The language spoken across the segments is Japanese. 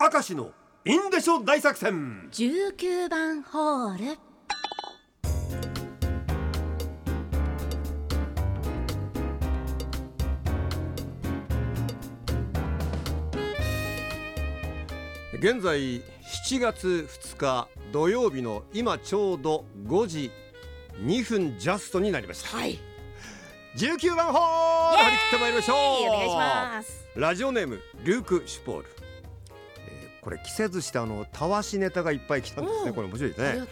明石のインデショ大作戦。19番ホール。現在7月2日土曜日の今ちょうど5時2分ジャストになりました。はい。19番ホール張り切ってまいりましょう。お願いします。ラジオネームルーク・シュポール、えーこれ季節してあのたわしネタがいっぱい来たんですね。これ面白いですね。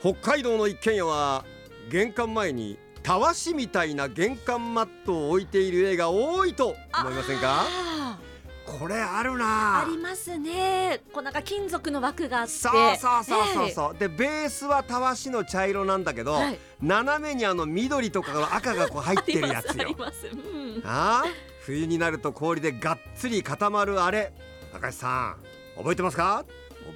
北海道の一軒家は玄関前にたわしみたいな玄関マットを置いている家が多いと思いませんか？あこれあるーな。ありますね。こうなんか金属の枠があって。そうそうそうそうそう、でベースはたわしの茶色なんだけど、はい。斜めにあの緑とかの赤がこう入ってるやつよ。あうん。冬になると氷でがっつり固まるあれ。高橋さん覚えてますか？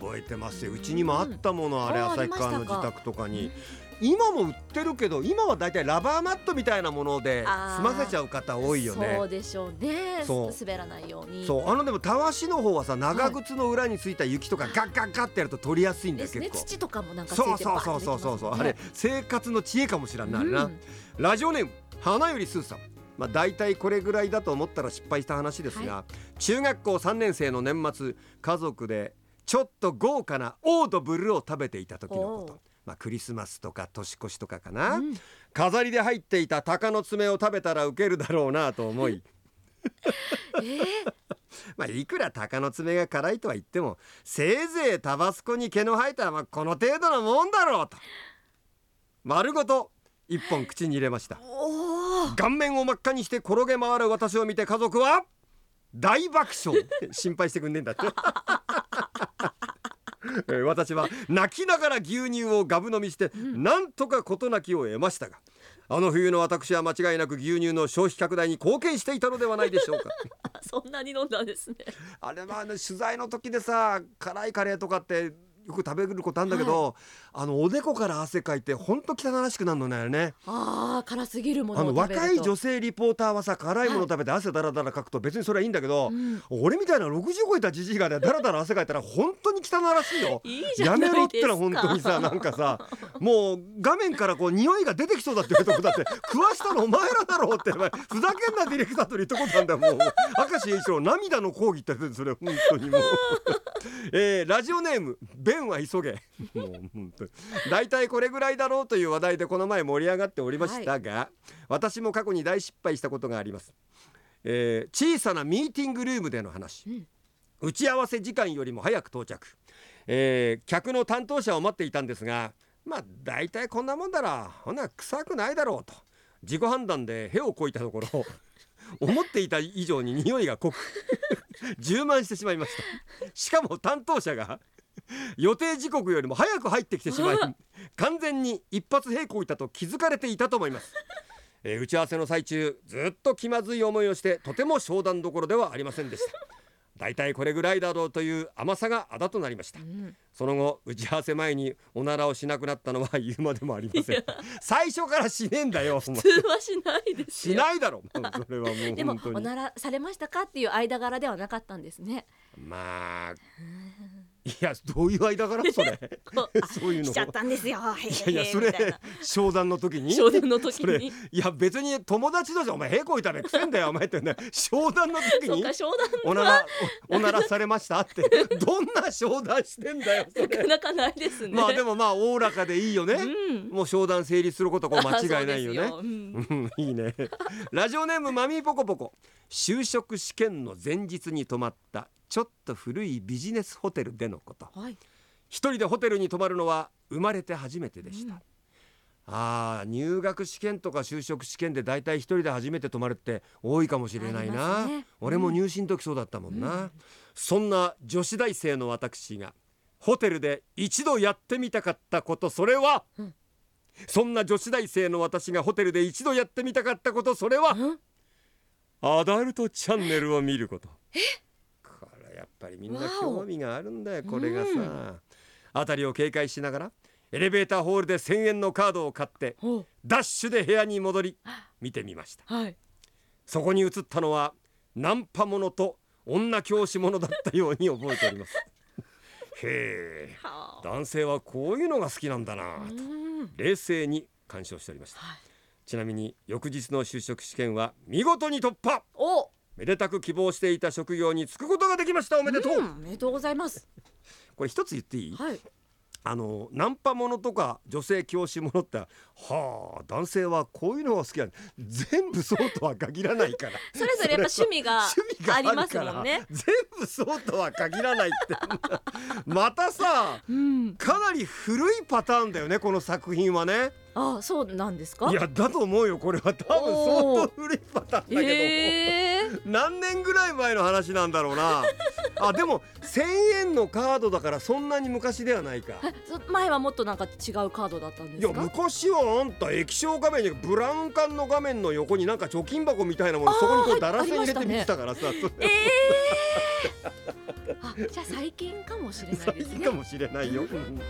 覚えてますよ。うちにもあったものあれあー旭川の自宅とかに。今も売ってるけど今はだいたいラバーマットみたいなもので済ませちゃう方多いよね。そうでしょうね。そう。滑らないように。そう。あのでもたわしの方はさ長靴の裏についた雪とかガッガッガッってやると取りやすいんだですね。土とかもなんかそうそうそうそうそうそう、あれ生活の知恵かもしれんな。あれな、ラジオネーム花よりスーさんまあ大体これぐらいだと思ったら失敗した話ですが、中学校3年生の年末家族でちょっと豪華なオードブルを食べていた時のこと。まあクリスマスとか年越しとかかな、うん。飾りで入っていた鷹の爪を食べたらウケるだろうなと思い。えー。まあいくら鷹の爪が辛いとは言ってもせいぜいタバスコに毛の生えたまあこの程度のもんだろうと。丸ごと一本口に入れました顔面を真っ赤にして転げ回る私を見て家族は大爆笑。心配してくんねえんだって。えー私は泣きながら牛乳をガブ飲みして、なんとか事なきを得ましたがあの冬の私は間違いなく牛乳の消費拡大に貢献していたのではないでしょうか。そんなに飲んだんですね。あれはあの取材の時でさ辛いカレーとかってよく食べることあるんだけど、あのおでこから汗かいてほんと汚らしくなるのねあああ辛すぎるものあのを食べると。若い女性リポーターはさ辛いもの食べて汗だらだらかくと別にそれはいいんだけど、うん俺みたいな60超えたじじいがねだらだら汗かいたら本当に汚らしいよ。やめろってのは本当にさなんかさもう画面からこう匂いが出てきそうだって言うとこだって食わしたのお前らだろうってふざけんなディレクターと言ったことなんだよもう明石栄一郎涙の講義ってそれ本当にもう、えーラジオネームベンは急げ。もう本当に。大体これぐらいだろうという話題でこの前盛り上がっておりましたが、私も過去に大失敗したことがあります、えー小さなミーティングルームでの話、うん。打ち合わせ時間よりも早く到着、えー客の担当者を待っていたんですがまあ大体こんなもんだらほな臭くないだろうと。自己判断で屁をこいたところ思っていた以上に匂いが濃く充満してしまいました。しかも担当者が予定時刻よりも早く入ってきてしまい完全に一発並行いたと気づかれていたと思います、えー打ち合わせの最中ずっと気まずい思いをしてとても商談どころではありませんでした。だいたいこれぐらいだろうという甘さがあだとなりました。うんその後打ち合わせ前におならをしなくなったのは言うまでもありません。最初からしねえんだよ普通はしないですよ。しないだろもうそれはもうでも本当に。おならされましたかっていう間柄ではなかったんですね。まあいやどういう間柄それ？そういうの。しちゃったんですよ。いやいやそれ商談の時に？商談の時それにいや別に友達同士お前へこいたべくせんだよお前ってね商談の時におならおおならされましたって。どんな商談してんだよそなかれなかないですね。まあでもまあおおらかでいいよね、うん。もう商談成立することこう間違いないよね。うん いいね。ラジオネームマミーポコポコ。就職試験の前日に泊まったちょっと古いビジネスホテルでのこと。はい。一人でホテルに泊まるのは生まれて初めてでした、うん。あー入学試験とか就職試験でだいたい一人で初めて泊まるって多いかもしれないな、ね。俺も入試の時そうだったもんな、そんな女子大生の私がホテルで一度やってみたかったことそれは、うん。そんな女子大生の私がホテルで一度やってみたかったことそれは、うん。アダルトチャンネルを見ること。これやっぱりみんな興味があるんだよこれがさ、うん。辺りを警戒しながらエレベーターホールで1,000円のカードを買ってダッシュで部屋に戻り見てみました。はい。そこに映ったのはナンパものと女教師ものだったように覚えております。へえ。はあ。男性はこういうのが好きなんだなうん。冷静に鑑賞しておりました。はい。ちなみに翌日の就職試験は見事に突破。おめでたく希望していた職業に就くことができました。おめでとう、んおめでとうございます。これ一つ言っていい？はい。あのナンパものとか女性教師ものってはあ男性はこういうのが好きなんだ。全部そうとは限らないから。それぞれやっぱ趣味があありまするから。もんね。全部そうとは限らないって。またさうん。かなり古いパターンだよねこの作品はね。あそうなんですか？いやだと思うよこれは。多分相当古いパターンだけど、ええ何年ぐらい前の話なんだろうな。あでも1000円のカードだからそんなに昔ではないか。前はもっとなんか違うカードだったんでいやすか昔はあんた液晶画面にブラウン管の画面の横になんか貯金箱みたいなものそこにこはいうダラ線入れて見てたからさ、そ ええあじゃあ最近かもしれないですね。最近かもしれないよ。うん